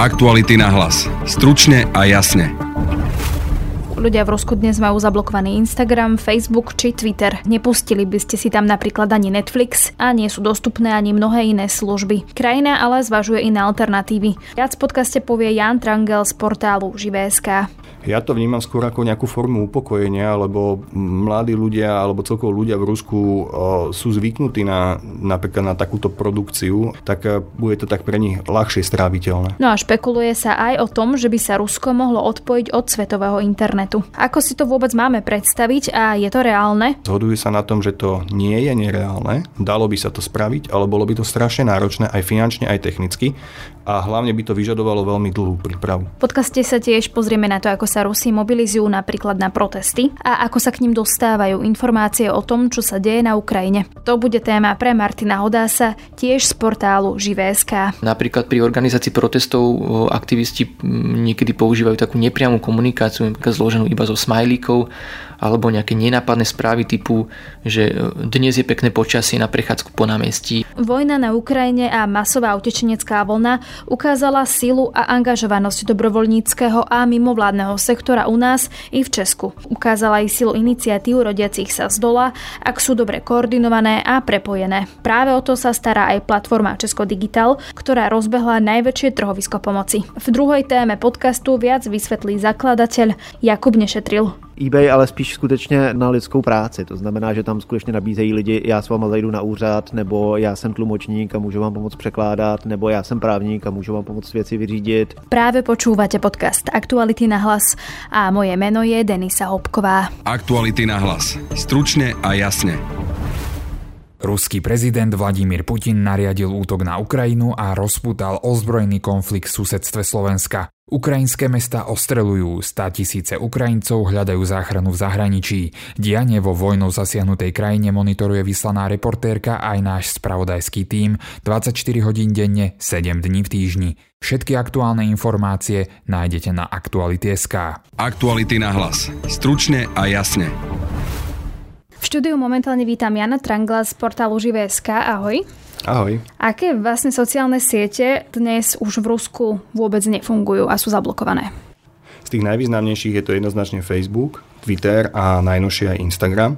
Aktuality na hlas. Stručne a jasne. Ľudia v Rusku dnes majú zablokovaný Instagram, Facebook či Twitter. Nepustili by ste si tam napríklad ani Netflix a nie sú dostupné ani mnohé iné služby. Krajina ale zvažuje iné alternatívy. Viac v podcaste povie Jan Trangel z portálu Živé.sk. Ja to vnímam skôr ako nejakú formu upokojenia, lebo mladí ľudia alebo celkovo ľudia v Rusku sú zvyknutí na napríklad na takúto produkciu, tak e, bude to tak pre nich ľahšie stráviteľné. No a špekuluje sa aj o tom, že by sa Rusko mohlo odpojiť od svetového internetu. Ako si to vôbec máme predstaviť a je to reálne? Zhodujú sa na tom, že to nie je nereálne, dalo by sa to spraviť, ale bolo by to strašne náročné aj finančne, aj technicky a hlavne by to vyžadovalo veľmi dlhú prípravu. V podcaste sa tiež pozrieme na to, ako sa Rusi mobilizujú napríklad na protesty a ako sa k ním dostávajú informácie o tom, čo sa deje na Ukrajine. To bude téma pre Martina Hodása, tiež z portálu Živé.sk. Napríklad pri organizácii protestov aktivisti niekedy používajú takú nepriamú komunikáciu, napríklad zloženú iba zo smajlíkov alebo nejaké nenápadné správy typu, že e, dnes je pekné počasie na prechádzku po námestí. Vojna na Ukrajine a masová utečenecká vlna ukázala silu a angažovanosť dobrovoľníckého a mimovládneho sektora u nás i v Česku. Ukázala aj silu iniciatív rodiacich sa z dola, ak sú dobre koordinované a prepojené. Práve o to sa stará aj platforma Česko Digital, ktorá rozbehla najväčšie trhovisko pomoci. V druhej téme podcastu viac vysvetlí zakladateľ Jakub Nešetril eBay ale spíš skutečně na lidskou práci. To znamená, že tam skutečně nabízejí lidi, já s váma zajdu na úřad, nebo já jsem tlumočník a můžu vám pomoct překládat, nebo já jsem právník a můžu vám pomoct věci vyřídit. Práve počúvate podcast Aktuality na hlas a moje meno je Denisa Hopková. Aktuality na hlas. Stručne a jasne. Ruský prezident Vladimír Putin nariadil útok na Ukrajinu a rozputal ozbrojený konflikt v susedstve Slovenska. Ukrajinské mesta ostrelujú, stá tisíce Ukrajincov hľadajú záchranu v zahraničí. Dianie vo vojnou zasiahnutej krajine monitoruje vyslaná reportérka aj náš spravodajský tím 24 hodín denne, 7 dní v týždni. Všetky aktuálne informácie nájdete na Aktuality.sk. Aktuality na hlas. Stručne a jasne. V štúdiu momentálne vítam Jana Trangla z portálu Živé.sk. Ahoj. Ahoj. Aké vlastne sociálne siete dnes už v Rusku vôbec nefungujú a sú zablokované? Z tých najvýznamnejších je to jednoznačne Facebook, Twitter a najnovšie aj Instagram.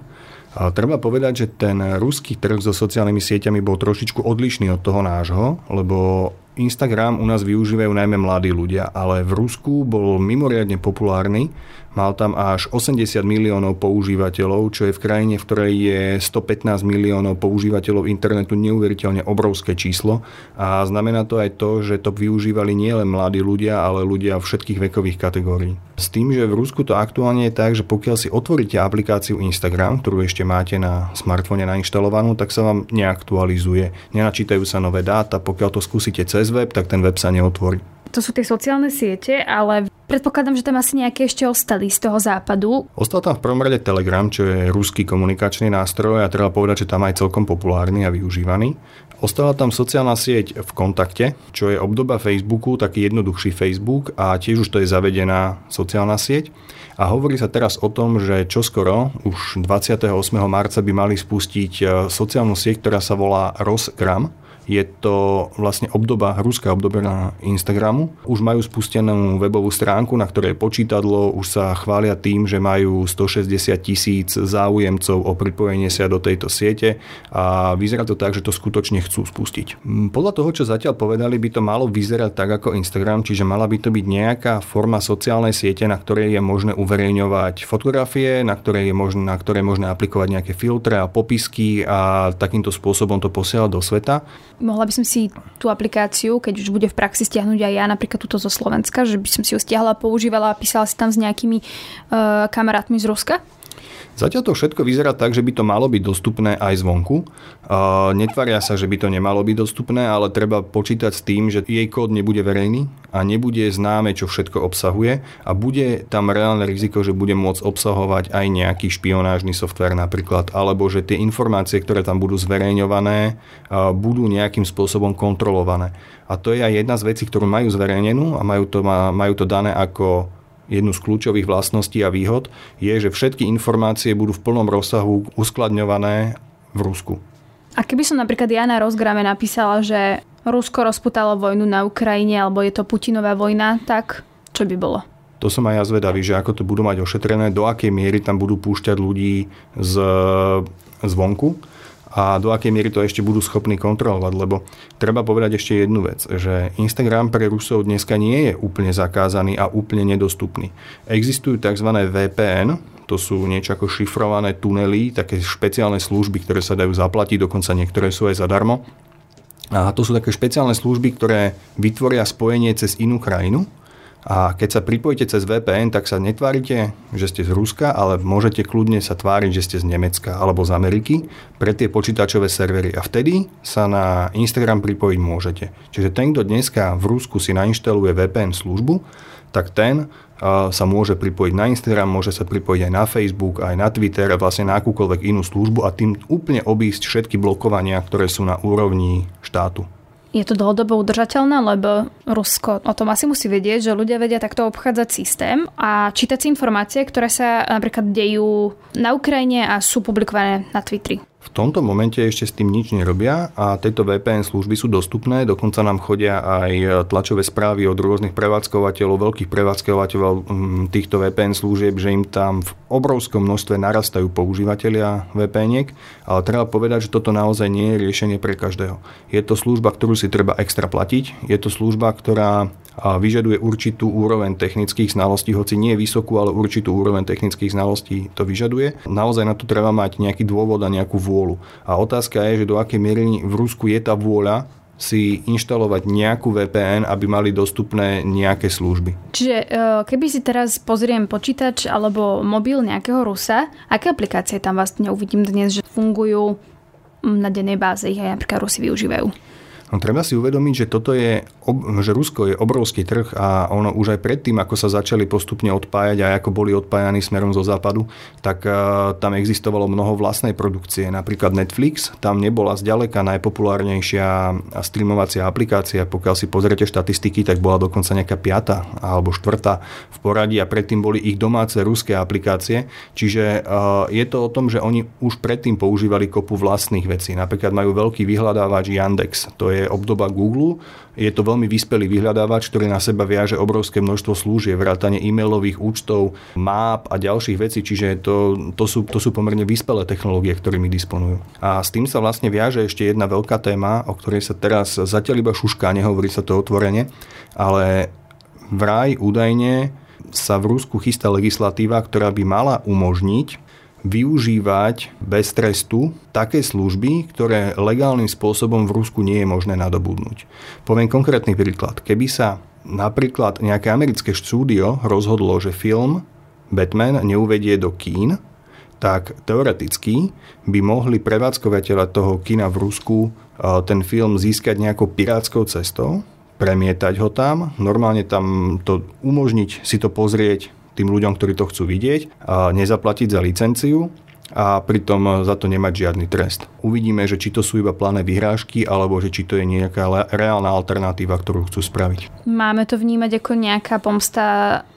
A treba povedať, že ten ruský trh so sociálnymi sieťami bol trošičku odlišný od toho nášho, lebo Instagram u nás využívajú najmä mladí ľudia, ale v Rusku bol mimoriadne populárny Mal tam až 80 miliónov používateľov, čo je v krajine, v ktorej je 115 miliónov používateľov internetu neuveriteľne obrovské číslo. A znamená to aj to, že to využívali nielen mladí ľudia, ale ľudia všetkých vekových kategórií. S tým, že v Rusku to aktuálne je tak, že pokiaľ si otvoríte aplikáciu Instagram, ktorú ešte máte na smartfóne nainštalovanú, tak sa vám neaktualizuje. Nenačítajú sa nové dáta, pokiaľ to skúsite cez web, tak ten web sa neotvorí. To sú tie sociálne siete, ale predpokladám, že tam asi nejaké ešte ostali z toho západu. Ostal tam v prvom rade Telegram, čo je ruský komunikačný nástroj a treba povedať, že tam aj celkom populárny a využívaný. Ostala tam sociálna sieť v kontakte, čo je obdoba Facebooku, taký jednoduchší Facebook a tiež už to je zavedená sociálna sieť. A hovorí sa teraz o tom, že čoskoro, už 28. marca by mali spustiť e, sociálnu sieť, ktorá sa volá Rosgram, je to vlastne obdoba, ruská obdoba na Instagramu. Už majú spustenú webovú stránku, na ktorej počítadlo, už sa chvália tým, že majú 160 tisíc záujemcov o pripojenie sa do tejto siete a vyzerá to tak, že to skutočne chcú spustiť. Podľa toho, čo zatiaľ povedali, by to malo vyzerať tak ako Instagram, čiže mala by to byť nejaká forma sociálnej siete, na ktorej je možné uverejňovať fotografie, na ktorej je možné, na ktorej je možné aplikovať nejaké filtre a popisky a takýmto spôsobom to posielať do sveta mohla by som si tú aplikáciu, keď už bude v praxi stiahnuť aj ja, napríklad túto zo Slovenska, že by som si ju stiahla, používala a písala si tam s nejakými uh, kamarátmi z Ruska? Zatiaľ to všetko vyzerá tak, že by to malo byť dostupné aj zvonku. Netvária sa, že by to nemalo byť dostupné, ale treba počítať s tým, že jej kód nebude verejný a nebude známe, čo všetko obsahuje a bude tam reálne riziko, že bude môcť obsahovať aj nejaký špionážny software napríklad, alebo že tie informácie, ktoré tam budú zverejňované, budú nejakým spôsobom kontrolované. A to je aj jedna z vecí, ktorú majú zverejnenú a majú to, majú to dané ako jednu z kľúčových vlastností a výhod je, že všetky informácie budú v plnom rozsahu uskladňované v Rusku. A keby som napríklad ja na rozgrame napísala, že Rusko rozputalo vojnu na Ukrajine, alebo je to Putinová vojna, tak čo by bolo? To som aj ja zvedavý, že ako to budú mať ošetrené, do akej miery tam budú púšťať ľudí z, zvonku a do akej miery to ešte budú schopní kontrolovať, lebo treba povedať ešte jednu vec, že Instagram pre Rusov dneska nie je úplne zakázaný a úplne nedostupný. Existujú tzv. VPN, to sú niečo ako šifrované tunely, také špeciálne služby, ktoré sa dajú zaplatiť, dokonca niektoré sú aj zadarmo. A to sú také špeciálne služby, ktoré vytvoria spojenie cez inú krajinu a keď sa pripojíte cez VPN, tak sa netvárite, že ste z Ruska, ale môžete kľudne sa tváriť, že ste z Nemecka alebo z Ameriky pre tie počítačové servery. A vtedy sa na Instagram pripojiť môžete. Čiže ten, kto dneska v Rusku si nainštaluje VPN službu, tak ten sa môže pripojiť na Instagram, môže sa pripojiť aj na Facebook, aj na Twitter, vlastne na akúkoľvek inú službu a tým úplne obísť všetky blokovania, ktoré sú na úrovni štátu. Je to dlhodobo udržateľné, lebo Rusko o tom asi musí vedieť, že ľudia vedia takto obchádzať systém a čítať si informácie, ktoré sa napríklad dejú na Ukrajine a sú publikované na Twitteri. V tomto momente ešte s tým nič nerobia a tieto VPN služby sú dostupné, dokonca nám chodia aj tlačové správy od rôznych prevádzkovateľov, veľkých prevádzkovateľov mm, týchto VPN služieb, že im tam v obrovskom množstve narastajú používateľia VPN, ale treba povedať, že toto naozaj nie je riešenie pre každého. Je to služba, ktorú si treba extra platiť, je to služba, ktorá vyžaduje určitú úroveň technických znalostí, hoci nie vysokú, ale určitú úroveň technických znalostí to vyžaduje. Naozaj na to treba mať nejaký dôvod a nejakú vôľu. A otázka je, že do akej miery v Rusku je tá vôľa si inštalovať nejakú VPN, aby mali dostupné nejaké služby. Čiže e, keby si teraz pozriem počítač alebo mobil nejakého Rusa, aké aplikácie tam vlastne uvidím dnes, že fungujú na dennej báze, ich aj napríklad Rusi využívajú? No, treba si uvedomiť, že toto je, že Rusko je obrovský trh a ono už aj predtým, ako sa začali postupne odpájať a ako boli odpájani smerom zo západu, tak uh, tam existovalo mnoho vlastnej produkcie. Napríklad Netflix, tam nebola zďaleka najpopulárnejšia streamovacia aplikácia. Pokiaľ si pozriete štatistiky, tak bola dokonca nejaká piata alebo štvrtá v poradí a predtým boli ich domáce ruské aplikácie. Čiže uh, je to o tom, že oni už predtým používali kopu vlastných vecí. Napríklad majú veľký vyhľadávač Yandex. To je obdoba Google. Je to veľmi vyspelý vyhľadávač, ktorý na seba viaže obrovské množstvo služieb, vrátane e-mailových účtov, map a ďalších vecí, čiže to, to, sú, to sú pomerne vyspelé technológie, ktorými disponujú. A s tým sa vlastne viaže ešte jedna veľká téma, o ktorej sa teraz zatiaľ iba šušká, nehovorí sa to otvorene, ale vraj údajne sa v Rusku chystá legislatíva, ktorá by mala umožniť využívať bez trestu také služby, ktoré legálnym spôsobom v Rusku nie je možné nadobudnúť. Poviem konkrétny príklad. Keby sa napríklad nejaké americké štúdio rozhodlo, že film Batman neuvedie do kín, tak teoreticky by mohli prevádzkovateľa toho kina v Rusku e, ten film získať nejakou pirátskou cestou, premietať ho tam, normálne tam to umožniť si to pozrieť tým ľuďom, ktorí to chcú vidieť, nezaplatiť za licenciu a pritom za to nemať žiadny trest. Uvidíme, že či to sú iba plané vyhrážky, alebo že či to je nejaká reálna alternatíva, ktorú chcú spraviť. Máme to vnímať ako nejaká pomsta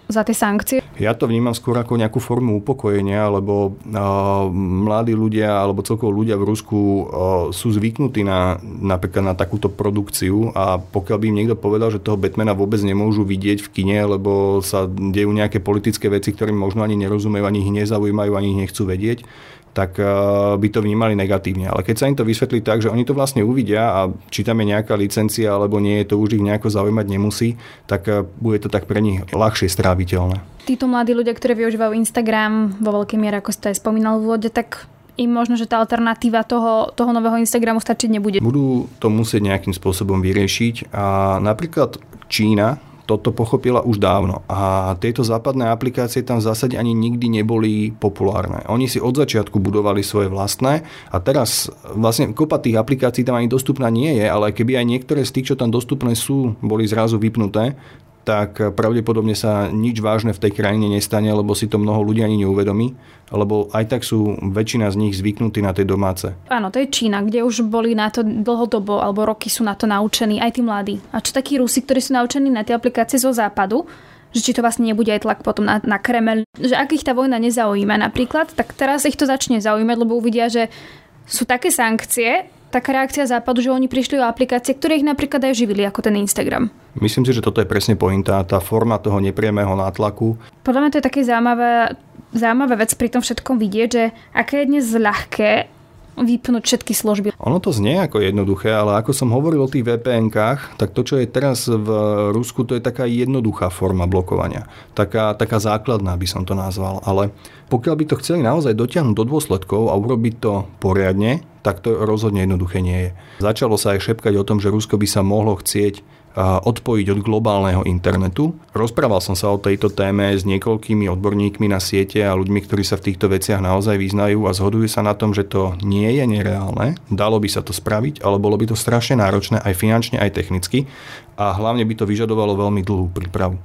za tie sankcie? Ja to vnímam skôr ako nejakú formu upokojenia, lebo uh, mladí ľudia alebo celkovo ľudia v Rusku uh, sú zvyknutí na, napríklad na takúto produkciu a pokiaľ by im niekto povedal, že toho Batmana vôbec nemôžu vidieť v kine, lebo sa dejú nejaké politické veci, ktorým možno ani nerozumejú, ani ich nezaujímajú, ani ich nechcú vedieť, tak eh, by to vnímali negatívne. Ale keď sa im to vysvetlí tak, že oni to vlastne uvidia a či tam je nejaká licencia alebo nie, to už ich nejako zaujímať nemusí, tak eh, bude to tak pre nich ľahšie stráviteľné. Títo mladí ľudia, ktorí využívajú Instagram vo veľkej miere, ako ste aj spomínal v úvode, tak im možno, že tá alternatíva toho, toho nového Instagramu stačiť nebude. Budú to musieť nejakým spôsobom vyriešiť a napríklad Čína toto pochopila už dávno a tieto západné aplikácie tam v zásade ani nikdy neboli populárne. Oni si od začiatku budovali svoje vlastné a teraz vlastne kopa tých aplikácií tam ani dostupná nie je, ale keby aj niektoré z tých, čo tam dostupné sú, boli zrazu vypnuté, tak pravdepodobne sa nič vážne v tej krajine nestane, lebo si to mnoho ľudí ani neuvedomí, lebo aj tak sú väčšina z nich zvyknutí na tie domáce. Áno, to je Čína, kde už boli na to dlhodobo, alebo roky sú na to naučení, aj tí mladí. A čo takí Rusi, ktorí sú naučení na tie aplikácie zo západu, že či to vlastne nebude aj tlak potom na, na Kremel, že ak ich tá vojna nezaujíma napríklad, tak teraz ich to začne zaujímať, lebo uvidia, že sú také sankcie, taká reakcia západu, že oni prišli o aplikácie, ktoré ich napríklad aj živili, ako ten Instagram. Myslím si, že toto je presne pointa, tá forma toho nepriemého nátlaku. Podľa mňa to je také zaujímavé, zaujímavá vec pri tom všetkom vidieť, že aké je dnes ľahké vypnúť všetky služby. Ono to znie ako jednoduché, ale ako som hovoril o tých VPN-kách, tak to, čo je teraz v Rusku, to je taká jednoduchá forma blokovania. Taká, taká základná by som to nazval. Ale pokiaľ by to chceli naozaj dotiahnuť do dôsledkov a urobiť to poriadne, tak to rozhodne jednoduché nie je. Začalo sa aj šepkať o tom, že Rusko by sa mohlo chcieť odpojiť od globálneho internetu. Rozprával som sa o tejto téme s niekoľkými odborníkmi na siete a ľuďmi, ktorí sa v týchto veciach naozaj vyznajú a zhodujú sa na tom, že to nie je nereálne. Dalo by sa to spraviť, ale bolo by to strašne náročné aj finančne, aj technicky a hlavne by to vyžadovalo veľmi dlhú prípravu.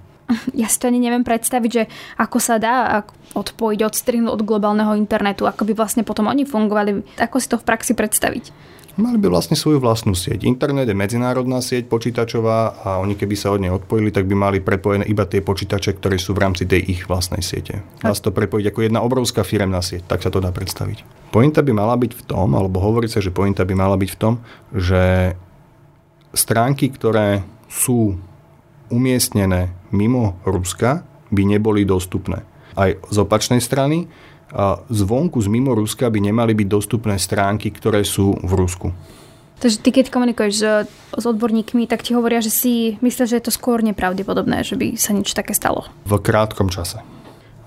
Ja si to ani neviem predstaviť, že ako sa dá odpojiť, odstrihnúť od globálneho internetu, ako by vlastne potom oni fungovali. Ako si to v praxi predstaviť? Mali by vlastne svoju vlastnú sieť. Internet je medzinárodná sieť počítačová a oni keby sa od nej odpojili, tak by mali prepojené iba tie počítače, ktoré sú v rámci tej ich vlastnej siete. Dá sa to prepojiť ako jedna obrovská firemná sieť, tak sa to dá predstaviť. Pointa by mala byť v tom, alebo hovorí sa, že pointa by mala byť v tom, že stránky, ktoré sú umiestnené mimo Ruska, by neboli dostupné. Aj z opačnej strany, zvonku z mimo Ruska by nemali byť dostupné stránky, ktoré sú v Rusku. Takže ty keď komunikuješ s, s odborníkmi, tak ti hovoria, že si myslíš, že je to skôr nepravdepodobné, že by sa nič také stalo. V krátkom čase.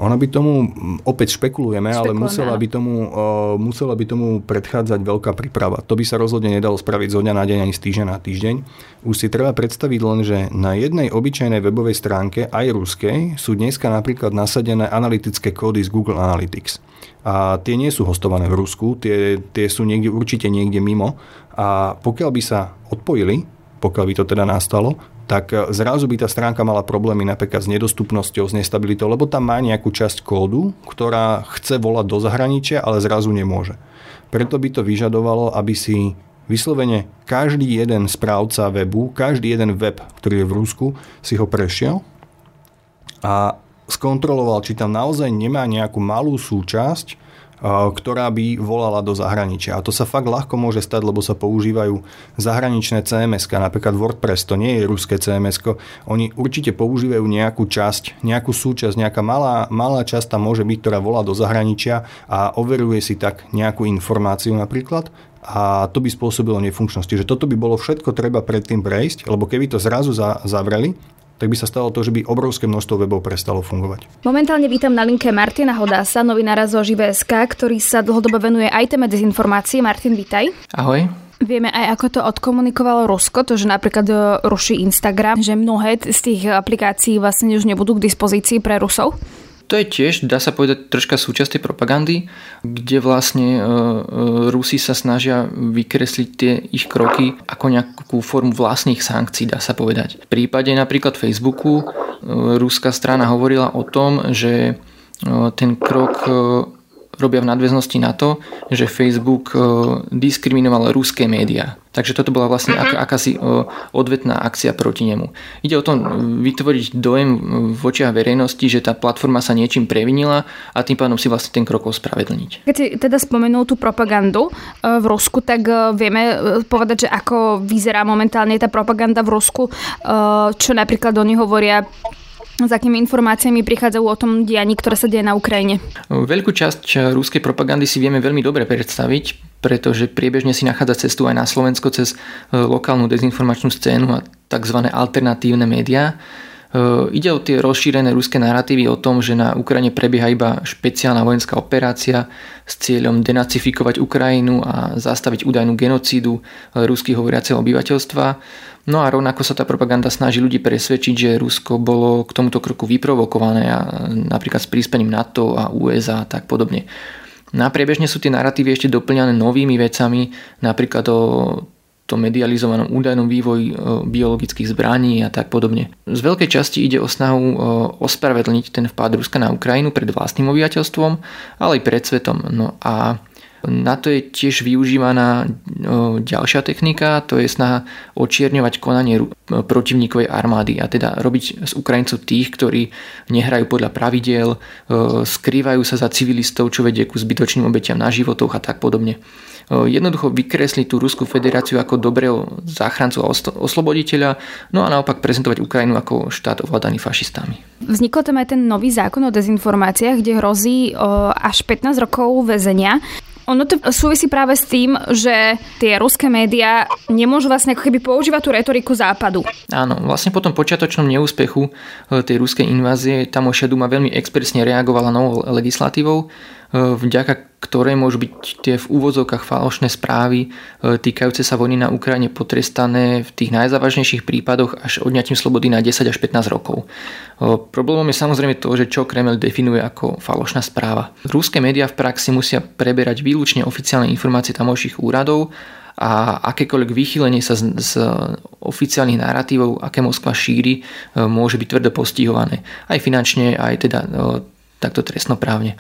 Ona by tomu, opäť špekulujeme, ale musela by, tomu, uh, musela by tomu predchádzať veľká príprava. To by sa rozhodne nedalo spraviť zo dňa na deň ani z týždňa na týždeň. Už si treba predstaviť len, že na jednej obyčajnej webovej stránke, aj ruskej, sú dneska napríklad nasadené analytické kódy z Google Analytics. A tie nie sú hostované v Rusku, tie, tie sú niekde, určite niekde mimo. A pokiaľ by sa odpojili, pokiaľ by to teda nastalo, tak e, zrazu by tá stránka mala problémy napríklad s nedostupnosťou, s nestabilitou, lebo tam má nejakú časť kódu, ktorá chce volať do zahraničia, ale zrazu nemôže. Preto by to vyžadovalo, aby si vyslovene každý jeden správca webu, každý jeden web, ktorý je v Rusku, si ho prešiel a skontroloval, či tam naozaj nemá nejakú malú súčasť, ktorá by volala do zahraničia. A to sa fakt ľahko môže stať, lebo sa používajú zahraničné cms napríklad WordPress, to nie je ruské cms Oni určite používajú nejakú časť, nejakú súčasť, nejaká malá, malá časť tam môže byť, ktorá volá do zahraničia a overuje si tak nejakú informáciu napríklad a to by spôsobilo nefunkčnosť. Čiže toto by bolo všetko treba predtým prejsť, lebo keby to zrazu zavreli, tak by sa stalo to, že by obrovské množstvo webov prestalo fungovať. Momentálne vítam na linke Martina Hodása, novinára zo Živé.sk, ktorý sa dlhodobo venuje aj téme dezinformácie. Martin, vítaj. Ahoj. Vieme aj, ako to odkomunikovalo Rusko, to, že napríklad e, ruší Instagram, že mnohé z tých aplikácií vlastne už nebudú k dispozícii pre Rusov? To je tiež, dá sa povedať, troška súčasť tej propagandy, kde vlastne e, e, Rusi sa snažia vykresliť tie ich kroky ako nejakú formu vlastných sankcií, dá sa povedať. V prípade napríklad Facebooku e, ruská strana hovorila o tom, že ten krok robia v nadväznosti na to, že Facebook e, diskriminoval ruské médiá. Takže toto bola vlastne ak, akási e, odvetná akcia proti nemu. Ide o tom vytvoriť dojem v očiach verejnosti, že tá platforma sa niečím previnila a tým pádom si vlastne ten krok ospravedlniť. Keď si teda spomenul tú propagandu e, v Rusku, tak vieme povedať, že ako vyzerá momentálne tá propaganda v Rusku, čo napríklad oni hovoria s akými informáciami prichádzajú o tom dianí, ktoré sa deje na Ukrajine? Veľkú časť ruskej propagandy si vieme veľmi dobre predstaviť, pretože priebežne si nachádza cestu aj na Slovensko cez e, lokálnu dezinformačnú scénu a tzv. alternatívne médiá. E, ide o tie rozšírené ruské narratívy o tom, že na Ukrajine prebieha iba špeciálna vojenská operácia s cieľom denacifikovať Ukrajinu a zastaviť údajnú genocídu ruských hovoriaceho obyvateľstva. No a rovnako sa tá propaganda snaží ľudí presvedčiť, že Rusko bolo k tomuto kroku vyprovokované a napríklad s príspením NATO a USA a tak podobne. Na priebežne sú tie narratívy ešte doplňané novými vecami, napríklad o tom medializovanom údajnom vývoji e, biologických zbraní a tak podobne. Z veľkej časti ide o snahu e, ospravedlniť ten vpád Ruska na Ukrajinu pred vlastným obyvateľstvom, ale aj pred svetom. No a na to je tiež využívaná e, ďalšia technika, to je snaha očierňovať konanie protivníkovej armády a teda robiť z Ukrajincov tých, ktorí nehrajú podľa pravidiel, skrývajú sa za civilistov, čo vedie ku zbytočným obetiam na životoch a tak podobne. Jednoducho vykresliť tú Ruskú federáciu ako dobrého záchrancu a osloboditeľa, no a naopak prezentovať Ukrajinu ako štát ovládaný fašistami. Vznikol tam aj ten nový zákon o dezinformáciách, kde hrozí až 15 rokov väzenia. Ono to súvisí práve s tým, že tie ruské médiá nemôžu vlastne ako keby používať tú retoriku západu. Áno, vlastne po tom počiatočnom neúspechu eh, tej ruskej invázie tamošia Duma veľmi expresne reagovala novou legislatívou, eh, vďaka ktorej môžu byť tie v úvodzovkách falošné správy e, týkajúce sa vojny na Ukrajine potrestané v tých najzávažnejších prípadoch až odňatím slobody na 10 až 15 rokov. E, problémom je samozrejme to, že čo Kreml definuje ako falošná správa. Ruské médiá v praxi musia preberať výlučne oficiálne informácie tamojších úradov a akékoľvek vychýlenie sa z, z oficiálnych narratívov, aké Moskva šíri, e, môže byť tvrdo postihované. Aj finančne, aj teda takto trestnoprávne.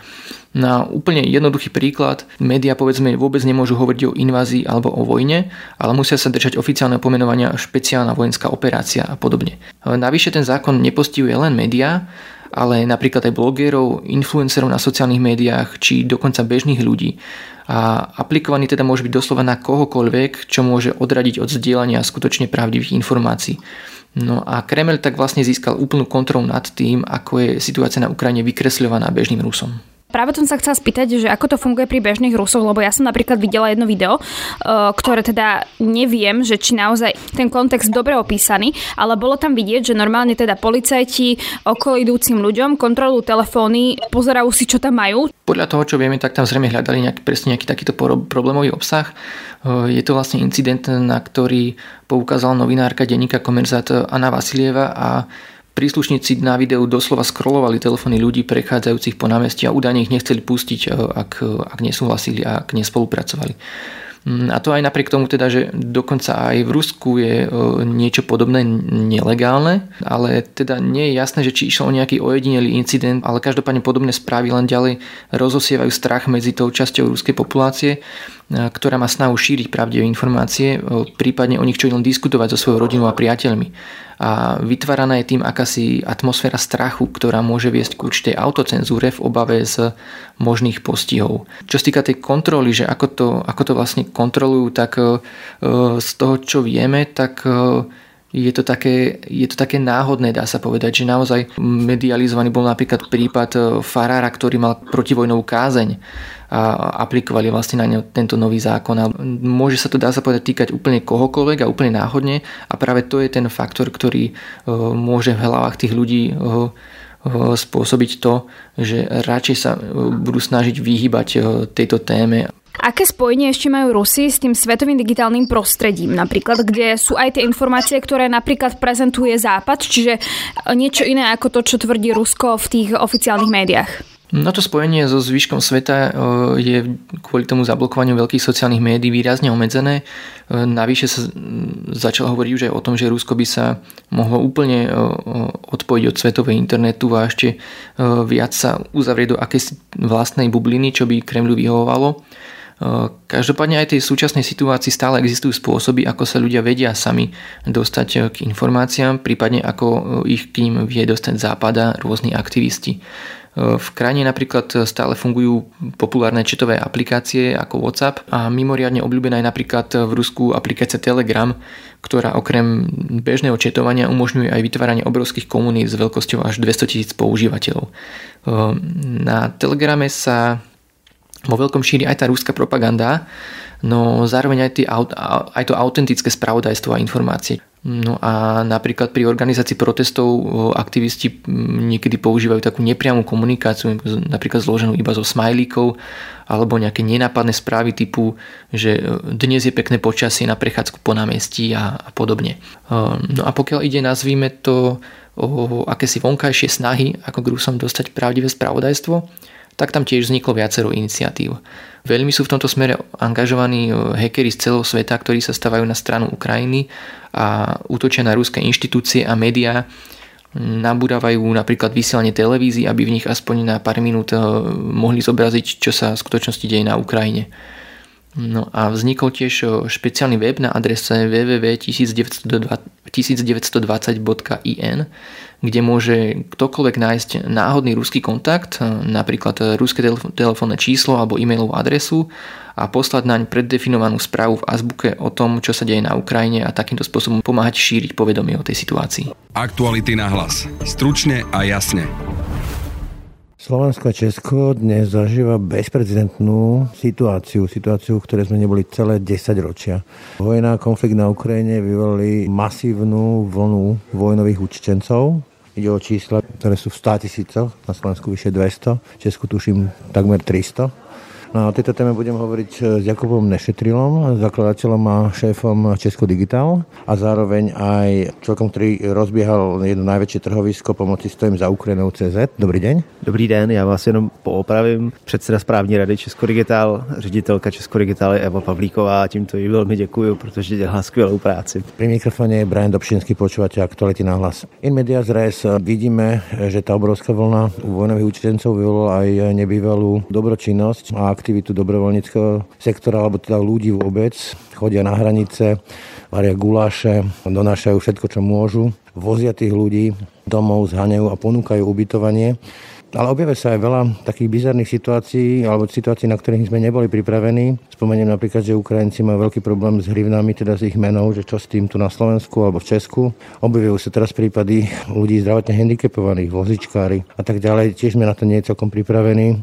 Na úplne jednoduchý príklad, médiá povedzme vôbec nemôžu hovoriť o invázii alebo o vojne, ale musia sa držať oficiálne pomenovania špeciálna vojenská operácia a podobne. Navyše ten zákon nepostihuje len médiá, ale napríklad aj blogérov, influencerov na sociálnych médiách či dokonca bežných ľudí. A aplikovaný teda môže byť doslova na kohokoľvek, čo môže odradiť od zdieľania skutočne pravdivých informácií. No a Kreml tak vlastne získal úplnú kontrolu nad tým, ako je situácia na Ukrajine vykresľovaná bežným Rusom. Práve som sa chcela spýtať, že ako to funguje pri bežných Rusoch, lebo ja som napríklad videla jedno video, uh, ktoré teda neviem, že či naozaj ten kontext dobre opísaný, ale bolo tam vidieť, že normálne teda policajti okolidúcim ľuďom kontrolujú telefóny, pozerajú si, čo tam majú. Podľa toho, čo vieme, tak tam zrejme hľadali nejaký, presne nejaký takýto problémový obsah. Uh, je to vlastne incident, na ktorý poukázala novinárka denníka Komerzát Anna Vasilieva a Príslušníci na videu doslova scrollovali telefóny ľudí prechádzajúcich po námestí a údajne ich nechceli pustiť, e, ak, ak nesúhlasili a ak nespolupracovali. Mm, a to aj napriek tomu teda, že dokonca aj v Rusku je e, niečo podobné nelegálne, ale teda nie je jasné, že či išlo o nejaký ojedinelý incident, ale každopádne podobné správy len ďalej rozosievajú strach medzi tou časťou ruskej populácie, ktorá má snahu šíriť pravdivé informácie, prípadne o nich čo len diskutovať so svojou rodinou a priateľmi a vytváraná je tým akási atmosféra strachu, ktorá môže viesť k určitej autocenzúre v obave z možných postihov. Čo sa týka tej kontroly, že ako to, ako to vlastne kontrolujú, tak e, z toho, čo vieme, tak e, je to, také, je to také náhodné, dá sa povedať, že naozaj medializovaný bol napríklad prípad e, farára, ktorý mal protivojnovú kázeň a aplikovali vlastne na ňo tento nový zákon. A môže sa to, dá sa povedať, týkať úplne kohokoľvek a úplne náhodne a práve to je ten faktor, ktorý e, môže v hlavách tých ľudí e, e, spôsobiť to, že radšej sa budú snažiť vyhybať tejto téme. Aké spojenie ešte majú Rusi s tým svetovým digitálnym prostredím, napríklad, kde sú aj tie informácie, ktoré napríklad prezentuje Západ, čiže niečo iné ako to, čo tvrdí Rusko v tých oficiálnych médiách? No to spojenie so zvyškom sveta e, je kvôli tomu zablokovaniu veľkých sociálnych médií výrazne obmedzené. E, navyše sa začalo hovoriť už aj o tom, že Rusko by sa mohlo úplne e, odpojiť od svetovej internetu a ešte viac sa uzavrieť do akési vlastnej bubliny, čo by Kremľu vyhovovalo. Každopádne aj tej súčasnej situácii stále existujú spôsoby, ako sa ľudia vedia sami dostať k informáciám, prípadne ako ich k ním vie dostať západa rôzni aktivisti. V krajine napríklad stále fungujú populárne četové aplikácie ako WhatsApp a mimoriadne obľúbená je napríklad v Rusku aplikácia Telegram, ktorá okrem bežného četovania umožňuje aj vytváranie obrovských komunít s veľkosťou až 200 tisíc používateľov. Na Telegrame sa vo veľkom šíri aj tá rúska propaganda, no zároveň aj, tý, aj to autentické spravodajstvo a informácie. No a napríklad pri organizácii protestov aktivisti niekedy používajú takú nepriamú komunikáciu, napríklad zloženú iba zo smajlíkov alebo nejaké nenápadné správy typu, že e, dnes je pekné počasie na prechádzku po námestí a, a podobne. E, no a pokiaľ ide, nazvíme to o akési vonkajšie snahy, ako k Rusom dostať pravdivé spravodajstvo, tak tam tiež vzniklo viacero iniciatív. Veľmi sú v tomto smere angažovaní e, hackeri z celého sveta, ktorí sa stavajú na stranu Ukrajiny a útočia na ruské inštitúcie a médiá, nabúdavajú napríklad vysielanie televízií, aby v nich aspoň na pár minút e, mohli zobraziť, čo sa v skutočnosti deje na Ukrajine. No a vznikol tiež špeciálny web na adrese www.1920.in, kde môže ktokoľvek nájsť náhodný ruský kontakt, napríklad ruské telefónne číslo alebo e-mailovú adresu a poslať naň preddefinovanú správu v azbuke o tom, čo sa deje na Ukrajine a takýmto spôsobom pomáhať šíriť povedomie o tej situácii. Aktuality na hlas. Stručne a jasne. Slovensko a Česko dnes zažíva bezprecedentnú situáciu, situáciu, v ktorej sme neboli celé 10 ročia. Vojna a konflikt na Ukrajine vyvolali masívnu vlnu vojnových učitencov. Ide o čísla, ktoré sú v 100 tisícoch, na Slovensku vyše 200, v Česku tuším takmer 300. No a o tejto téme budem hovoriť e, s Jakubom Nešetrilom, zakladateľom a šéfom Česko Digital a zároveň aj človekom, ktorý rozbiehal jedno najväčšie trhovisko pomoci stojím za Ukrajinou CZ. Dobrý deň. Dobrý den, já vás jenom poopravím. Předseda správní rady Česko Digital, ředitelka Česko Digital je Eva Pavlíková a tímto jí velmi děkuji, protože dělá skvělou práci. Pri mikrofóne je Brian Dobšinský, počúvate aktuality na hlas. In medias res vidíme, že tá obrovská vlna u vojnových učiteľcov vyvolala aj nebývalú dobročinnosť a aktivitu dobrovoľníckého sektora, alebo teda ľudí vôbec. Chodia na hranice, varia guláše, donášajú všetko, čo môžu, vozia tých ľudí domov, zhaňajú a ponúkajú ubytovanie. Ale objavia sa aj veľa takých bizarných situácií alebo situácií, na ktorých sme neboli pripravení. Spomeniem napríklad, že Ukrajinci majú veľký problém s hrivnami, teda s ich menou, že čo s tým tu na Slovensku alebo v Česku. Objavujú sa teraz prípady ľudí zdravotne handicapovaných, vozičkári a tak ďalej. Tiež sme na to nie celkom pripravení.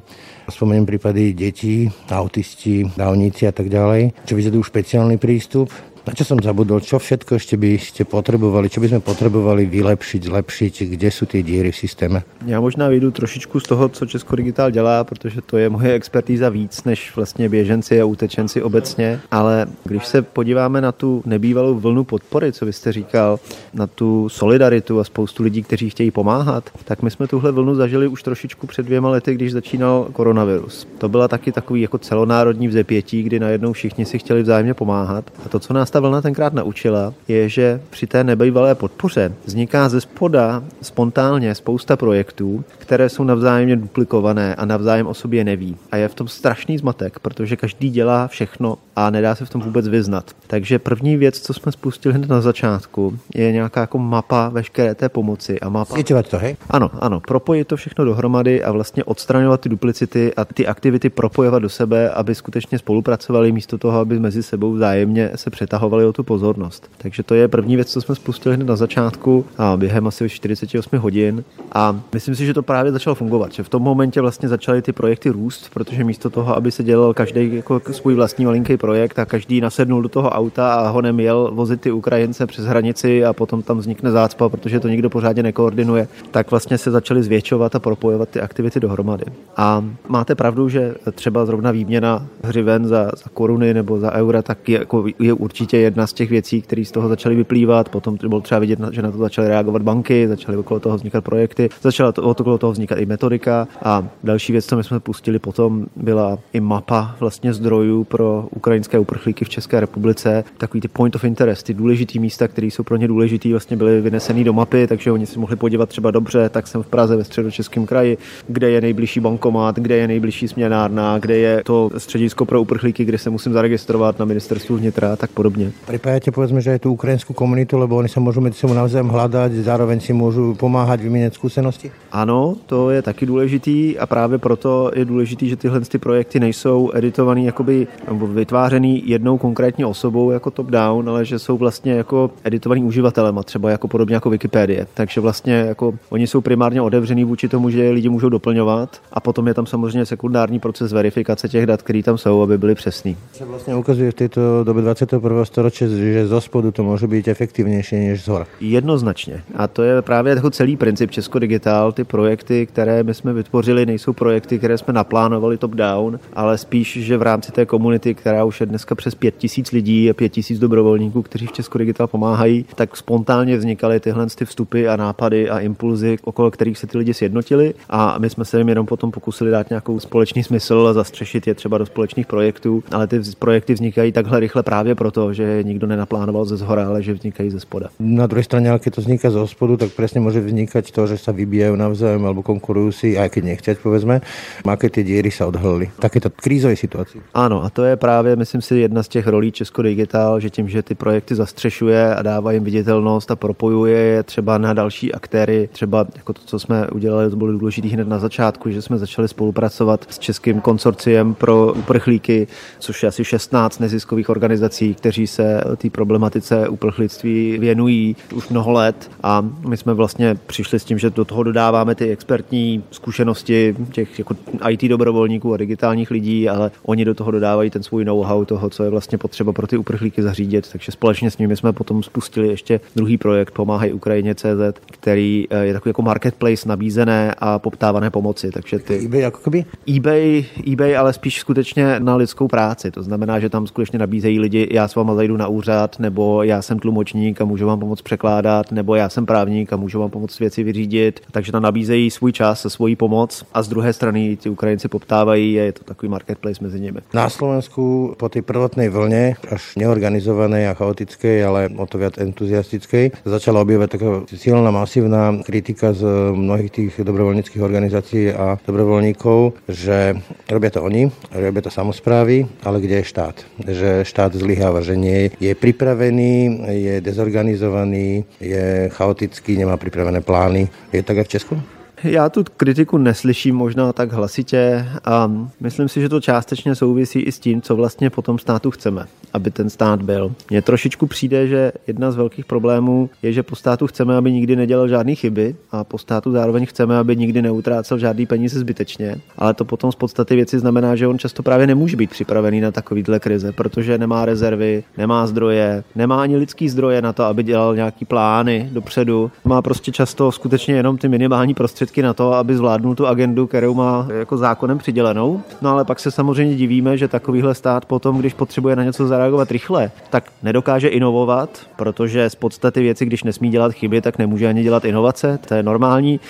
Spomeniem prípady detí, autisti, dávnici a tak ďalej, čo vyžadujú špeciálny prístup. Na čo som zabudol? Čo všetko ešte by ste potrebovali? Čo by sme potrebovali vylepšiť, zlepšiť? Kde sú ty díry v systéme? Já možná vyjdu trošičku z toho, co Česko Digital dělá, protože to je moje expertíza víc než vlastně běženci a utečenci obecně. Ale když se podíváme na tu nebývalou vlnu podpory, co vy jste říkal, na tu solidaritu a spoustu lidí, kteří chtějí pomáhat, tak my jsme tuhle vlnu zažili už trošičku před dvěma lety, když začínal koronavirus. To byla taky takový jako celonárodní vzepětí, kdy najednou všichni si chtěli vzájemně pomáhat. A to, co nás ta vlna tenkrát naučila, je, že při té nebejvalé podpoře vzniká ze spoda spontánně spousta projektů, které jsou navzájemně duplikované a navzájem o sobě neví. A je v tom strašný zmatek, protože každý dělá všechno a nedá se v tom vůbec vyznat. Takže první věc, co jsme spustili hned na začátku, je nějaká jako mapa veškeré té pomoci. A mapa... Sieťovať to, hej? Ano, ano, propojit to všechno dohromady a vlastně odstraňovat ty duplicity a ty aktivity propojovat do sebe, aby skutečně spolupracovali místo toho, aby mezi sebou vzájemně se přetahovali o tu pozornost. Takže to je první věc, co jsme spustili hned na začátku a během asi 48 hodin a myslím si, že to právě začalo fungovat, že v tom momentě vlastně začaly ty projekty růst, protože místo toho, aby se dělal každý jako svůj vlastní malinký projekt a každý nasednul do toho auta a honem jel vozit ty Ukrajince přes hranici a potom tam vznikne zácpa, protože to nikdo pořádně nekoordinuje, tak vlastně se začaly zvětšovat a propojovat ty aktivity dohromady. A máte pravdu, že třeba zrovna výměna hřiven za, za koruny nebo za eura, tak je, jako, je určitě jedna z těch věcí, které z toho začaly vyplývat. Potom bylo třeba vidět, že na to začaly reagovat banky, začaly okolo toho vznikat projekty, začala to, okolo toho vznikat i metodika. A další věc, co my jsme pustili potom, byla i mapa vlastně zdrojů pro ukrajinské uprchlíky v České republice. Takový ty point of interest, ty důležitý místa, které jsou pro ně důležitý, vlastně byly vynesený do mapy, takže oni si mohli podívat třeba dobře, tak jsem v Praze ve středočeském kraji, kde je nejbližší bankomat, kde je nejbližší směnárna, kde je to středisko pro uprchlíky, kde se musím zaregistrovat na ministerstvu vnitra a tak podobně. Pripájate povedzme, že aj tú ukrajinskú komunitu, lebo oni sa môžu medzi sebou navzájom hľadať, zároveň si môžu pomáhať, vymieňať skúsenosti? Ano, to je taky důležitý a právě proto je důležitý, že tyhle ty projekty nejsou editovaný jakoby, nebo vytvářený jednou konkrétní osobou jako top-down, ale že jsou vlastně jako editovaný uživatelem a třeba jako podobně jako Wikipedie. Takže vlastně jako oni jsou primárně otevřený vůči tomu, že lidi můžou doplňovat a potom je tam samozřejmě sekundární proces verifikace těch dat, které tam jsou, aby byly přesný. Sa vlastne ukazuje v tejto dobe 21. storočia, že zo spodu to môže byť efektívnejšie než z hora. Jednoznačně. A to je právě jako celý princip Česko Digital. Ty projekty, které my jsme vytvořili, nejsou projekty, které jsme naplánovali top-down, ale spíš, že v rámci té komunity, která už je dneska přes pět tisíc lidí a pět tisíc dobrovolníků, kteří v Česko Digital pomáhají, tak spontánně vznikaly tyhle ty vstupy a nápady a impulzy, okolo kterých se ty lidi sjednotili a my jsme se jim jenom potom pokusili dát nějakou společný smysl a zastřešit je třeba do společných projektů, ale ty projekty vznikají takhle rychle právě proto, že že nikdo nenaplánoval ze zhora, ale že vznikají ze spoda. Na druhej strane, ale keď to vzniká zo spodu, tak presne môže vznikať to, že sa vybijajú navzájom alebo konkurujú si, aj keď nechceť, povedzme, aké tie diery sa odhalili. Takéto krízové situácii. Ano, a to je právě, myslím si, jedna z těch rolí Česko Digital, že tím, že ty projekty zastřešuje a dává jim viditelnost a propojuje je třeba na další aktéry, třeba jako to, co jsme udělali, to bylo důležité hned na začátku, že jsme začali spolupracovat s Českým konsorciem pro uprchlíky, což je asi 16 neziskových organizací, kteří se té problematice uprchlictví věnují už mnoho let a my jsme vlastně přišli s tím, že do toho dodáváme ty expertní zkušenosti těch jako IT dobrovolníků a digitálních lidí, ale oni do toho dodávají ten svůj know-how toho, co je vlastně potřeba pro ty uprchlíky zařídit. Takže společně s nimi jsme potom spustili ještě druhý projekt Pomáhaj Ukrajině CZ, který eh, je takový jako marketplace nabízené a poptávané pomoci. Takže ty... eBay jako kdyby? eBay, eBay, ale spíš skutečně na lidskou práci. To znamená, že tam skutečně nabízejí lidi, já s váma zajdu na úřad, nebo já jsem tlumočník a můžu vám pomoct překládat, nebo já jsem právník a můžu vám pomoct věci vyřídit. Takže tam nabízejí svůj čas a svoji pomoc a z druhé strany ti Ukrajinci poptávají a je to takový marketplace mezi nimi. Na Slovensku po tej prvotnej vlne, až neorganizovanej a chaotickej, ale o to viac entuziastickej, začala objavať taká silná, masívna kritika z mnohých tých dobrovoľníckých organizácií a dobrovoľníkov, že robia to oni, robia to samozprávy, ale kde je štát? Že štát zlyháva, že nie je pripravený, je dezorganizovaný, je chaotický, nemá pripravené plány. Je tak aj v Česku? Já tu kritiku neslyším možná tak hlasitě a myslím si, že to částečně souvisí i s tím, co vlastně po tom státu chceme, aby ten stát byl. Mně trošičku přijde, že jedna z velkých problémů je, že po státu chceme, aby nikdy nedělal žádné chyby a po státu zároveň chceme, aby nikdy neutrácel žádný peníze zbytečně. Ale to potom z podstaty věci znamená, že on často právě nemůže být připravený na takovýhle krize, protože nemá rezervy, nemá zdroje, nemá ani lidský zdroje na to, aby dělal nějaký plány dopředu. Má prostě často skutečně jenom ty minimální prostředky prostředky na to, aby zvládnul tu agendu, kterou má jako zákonem přidělenou. No ale pak se samozřejmě divíme, že takovýhle stát potom, když potřebuje na něco zareagovat rychle, tak nedokáže inovovat, protože z podstaty věci, když nesmí dělat chyby, tak nemůže ani dělat inovace, to je normální.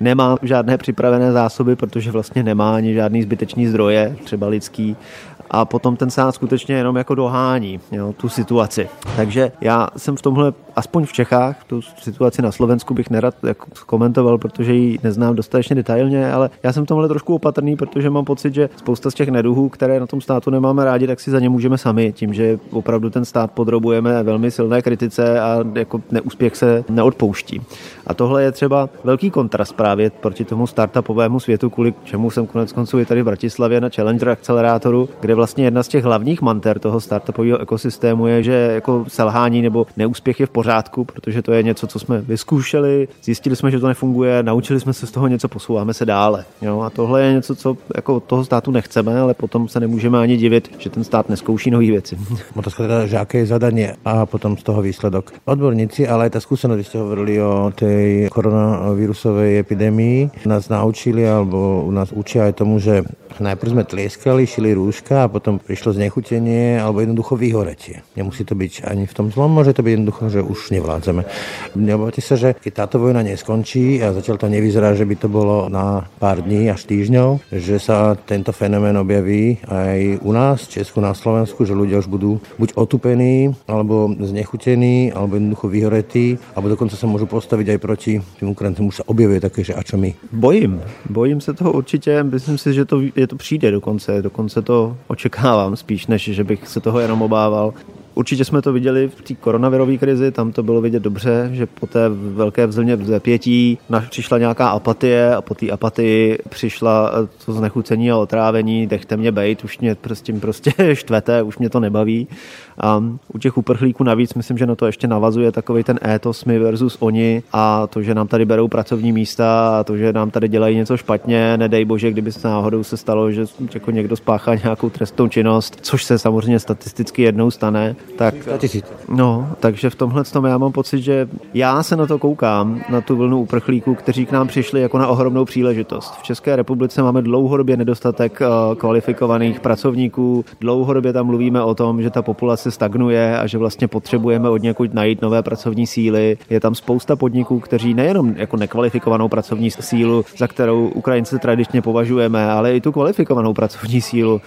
Nemá žádné připravené zásoby, protože vlastně nemá ani žádný zbytečný zdroje, třeba lidský a potom ten stát skutečně jenom jako dohání jo, tu situaci. Takže já jsem v tomhle, aspoň v Čechách, tu situaci na Slovensku bych nerad jako komentoval, protože ji neznám dostatečně detailně, ale já jsem v tomhle trošku opatrný, protože mám pocit, že spousta z těch neduhů, které na tom státu nemáme rádi, tak si za ně můžeme sami, tím, že opravdu ten stát podrobujeme velmi silné kritice a jako neúspěch se neodpouští. A tohle je třeba velký kontrast právě proti tomu startupovému světu, kvůli čemu jsem konec konců i tady v Bratislavě na Challenger akcelerátoru, kde vlastně jedna z těch hlavních manter toho startupového ekosystému je, že jako selhání nebo neúspěch je v pořádku, protože to je něco, co jsme vyzkoušeli, zjistili jsme, že to nefunguje, naučili jsme se z toho něco, posouváme se dále. Jo? A tohle je něco, co jako toho státu nechceme, ale potom se nemůžeme ani divit, že ten stát neskouší nové věci. Otázka teda, že aké je zadanie a potom z toho výsledok. Odborníci, ale aj tá skúsenosť, ste hovorili o tej koronavírusovej epidémii, nás naučili alebo nás učia aj tomu, že najprv sme tlieskali, šili rúška a potom prišlo znechutenie alebo jednoducho vyhoretie. Nemusí to byť ani v tom zlom, môže to byť jednoducho, že už nevládzeme. Nebojte sa, že keď táto vojna neskončí a zatiaľ to nevyzerá, že by to bolo na pár dní až týždňov, že sa tento fenomén objaví aj u nás, Česku, na Slovensku, že ľudia už budú buď otupení, alebo znechutení, alebo jednoducho vyhoretí, alebo dokonca sa môžu postaviť aj proti tým Ukrajincom. Už sa objevuje také, že a čo my? Bojím. Bojím se toho určitě. Myslím si, že to, je to přijde dokonce. Dokonce to očekávám spíš, než že bych se toho jenom obával. Určitě jsme to viděli v té koronavirové krizi, tam to bylo vidět dobře, že po té velké vlně vzepětí přišla nějaká apatie a po té apatii přišla to znechucení a otrávení, dechte mě bejt, už mě prostě, prostě štvete, už mě to nebaví. A u těch uprchlíků navíc myslím, že na to ještě navazuje takový ten étos my versus oni a to, že nám tady berou pracovní místa a to, že nám tady dělají něco špatně, nedej bože, kdyby se náhodou se stalo, že jako někdo spáchá nějakou trestnou činnost, což se samozřejmě statisticky jednou stane, tak, no, takže v tomhle tom já mám pocit, že já se na to koukám, na tu vlnu uprchlíků, kteří k nám přišli jako na ohromnou příležitost. V České republice máme dlouhodobě nedostatek eh, kvalifikovaných pracovníků, dlouhodobě tam mluvíme o tom, že ta populace stagnuje a že vlastně potřebujeme od někud najít nové pracovní síly. Je tam spousta podniků, kteří nejenom jako nekvalifikovanou pracovní sílu, za kterou Ukrajince tradičně považujeme, ale i tu kvalifikovanou pracovní sílu.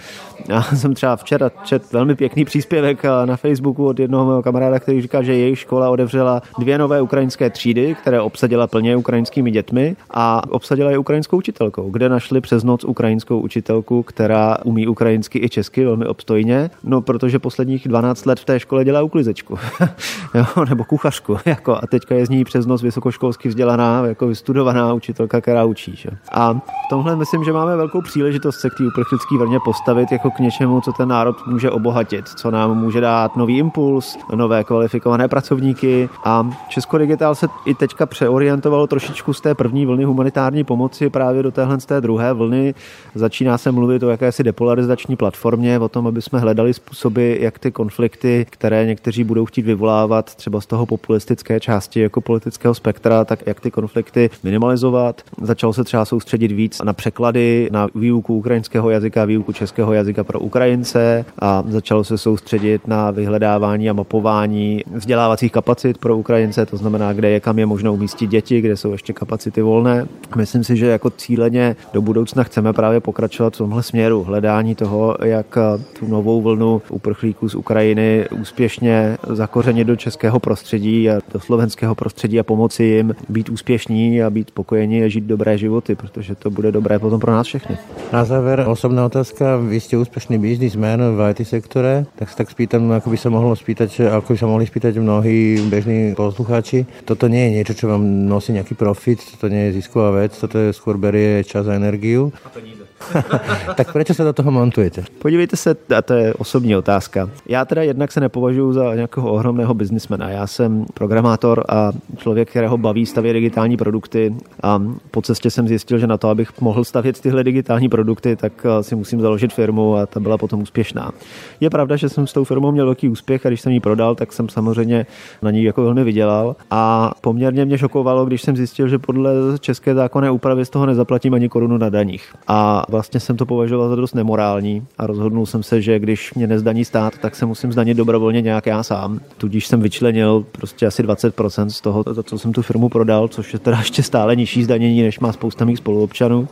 Já jsem třeba včera čet velmi pěkný příspěvek eh, na Facebooku od jednoho mého kamaráda, který říká, že jejich škola odevřela dvě nové ukrajinské třídy, které obsadila plně ukrajinskými dětmi a obsadila je ukrajinskou učitelkou, kde našli přes noc ukrajinskou učitelku, která umí ukrajinsky i česky velmi obstojně, no protože posledních 12 let v té škole dělá uklizečku, jo, nebo kuchařku, jako, a teďka je z ní přes noc vysokoškolsky vzdělaná, jako vystudovaná učitelka, která učí. Že? A v tomhle myslím, že máme velkou příležitost se k té uprchlické vrně postavit jako k něčemu, co ten národ může obohatit, co nám může dát nový impuls, nové kvalifikované pracovníky a Česko Digital se i teďka přeorientovalo trošičku z té první vlny humanitární pomoci právě do téhle z té druhé vlny. Začíná se mluvit o jakési depolarizační platformě, o tom, aby jsme hledali způsoby, jak ty konflikty, které někteří budou chtít vyvolávat třeba z toho populistické části jako politického spektra, tak jak ty konflikty minimalizovat. Začalo se třeba soustředit víc na překlady, na výuku ukrajinského jazyka, výuku českého jazyka pro Ukrajince a začalo se soustředit na vyhledávání a mapování vzdělávacích kapacit pro Ukrajince, to znamená, kde je kam je možno umístit děti, kde jsou ještě kapacity volné. Myslím si, že jako cíleně do budoucna chceme právě pokračovat v tomhle směru hledání toho, jak tu novou vlnu uprchlíků z Ukrajiny úspěšně zakořenit do českého prostředí a do slovenského prostředí a pomoci jim být úspěšní a být spokojení a žít dobré životy, protože to bude dobré potom pro nás všechny. Na záver osobná otázka. Vy ste úspešný biznismen v IT sektore, tak sa tak spýtam, ako by sa mohlo spýtať, ako by sa mohli spýtať mnohí bežní poslucháči. Toto nie je niečo, čo vám nosí nejaký profit, toto nie je zisková vec, toto je skôr berie čas a energiu. A to tak proč se do toho montujete? Podívejte se, a to je osobní otázka. Já teda jednak se nepovažuji za nějakého ohromného biznismena. Já jsem programátor a člověk, kterého baví stavět digitální produkty a po cestě jsem zjistil, že na to, abych mohl stavět tyhle digitální produkty, tak eh, si musím založit firmu a ta byla potom úspěšná. Je pravda, že jsem s tou firmou měl velký úspěch a když jsem ji prodal, tak jsem samozřejmě na ní jako velmi vydělal a poměrně mě šokovalo, když jsem zjistil, že podle české zákonné úpravy z toho nezaplatím ani korunu na daních. A vlastně jsem to považoval za dost nemorální a rozhodnul jsem se, že když mě nezdaní stát, tak se musím zdanit dobrovolně nějak já sám. Tudíž jsem vyčlenil prostě asi 20% z toho, to, co jsem tu firmu prodal, což je teda ještě stále nižší zdanění, než má spousta mých spoluobčanů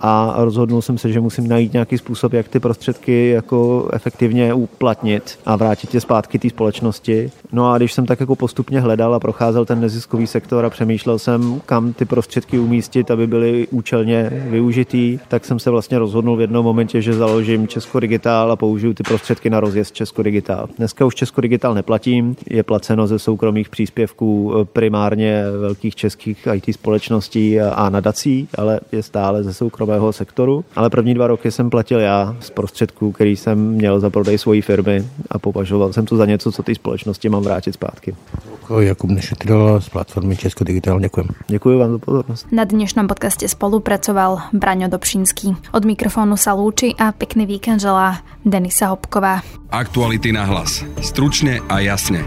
a rozhodnul jsem se, že musím najít nějaký způsob, jak ty prostředky jako efektivně uplatnit a vrátit je zpátky té společnosti. No a když jsem tak jako postupně hledal a procházel ten neziskový sektor a přemýšlel jsem, kam ty prostředky umístit, aby byly účelně využitý, tak jsem se vlastně rozhodnul v jednom momentě, že založím Česko Digitál a použiju ty prostředky na rozjezd Česko Digitál. Dneska už Česko Digitál neplatím, je placeno ze soukromých příspěvků eh, primárně velkých českých IT společností a nadací, ale je stále ze soukromých soukromého sektoru, ale první dva roky jsem platil já z prostředků, který jsem měl za prodej svojí firmy a považoval jsem to za něco, co ty společnosti mám vrátit zpátky. Jakub Nešetril z platformy Česko Digitál. Ďakujem. Ďakujem vám za pozornosť. Na dnešnom podcaste spolupracoval Braňo Dobšinský. Od mikrofónu sa lúči a pekný víkend želá Denisa Hopková. Aktuality na hlas. Stručne a jasne.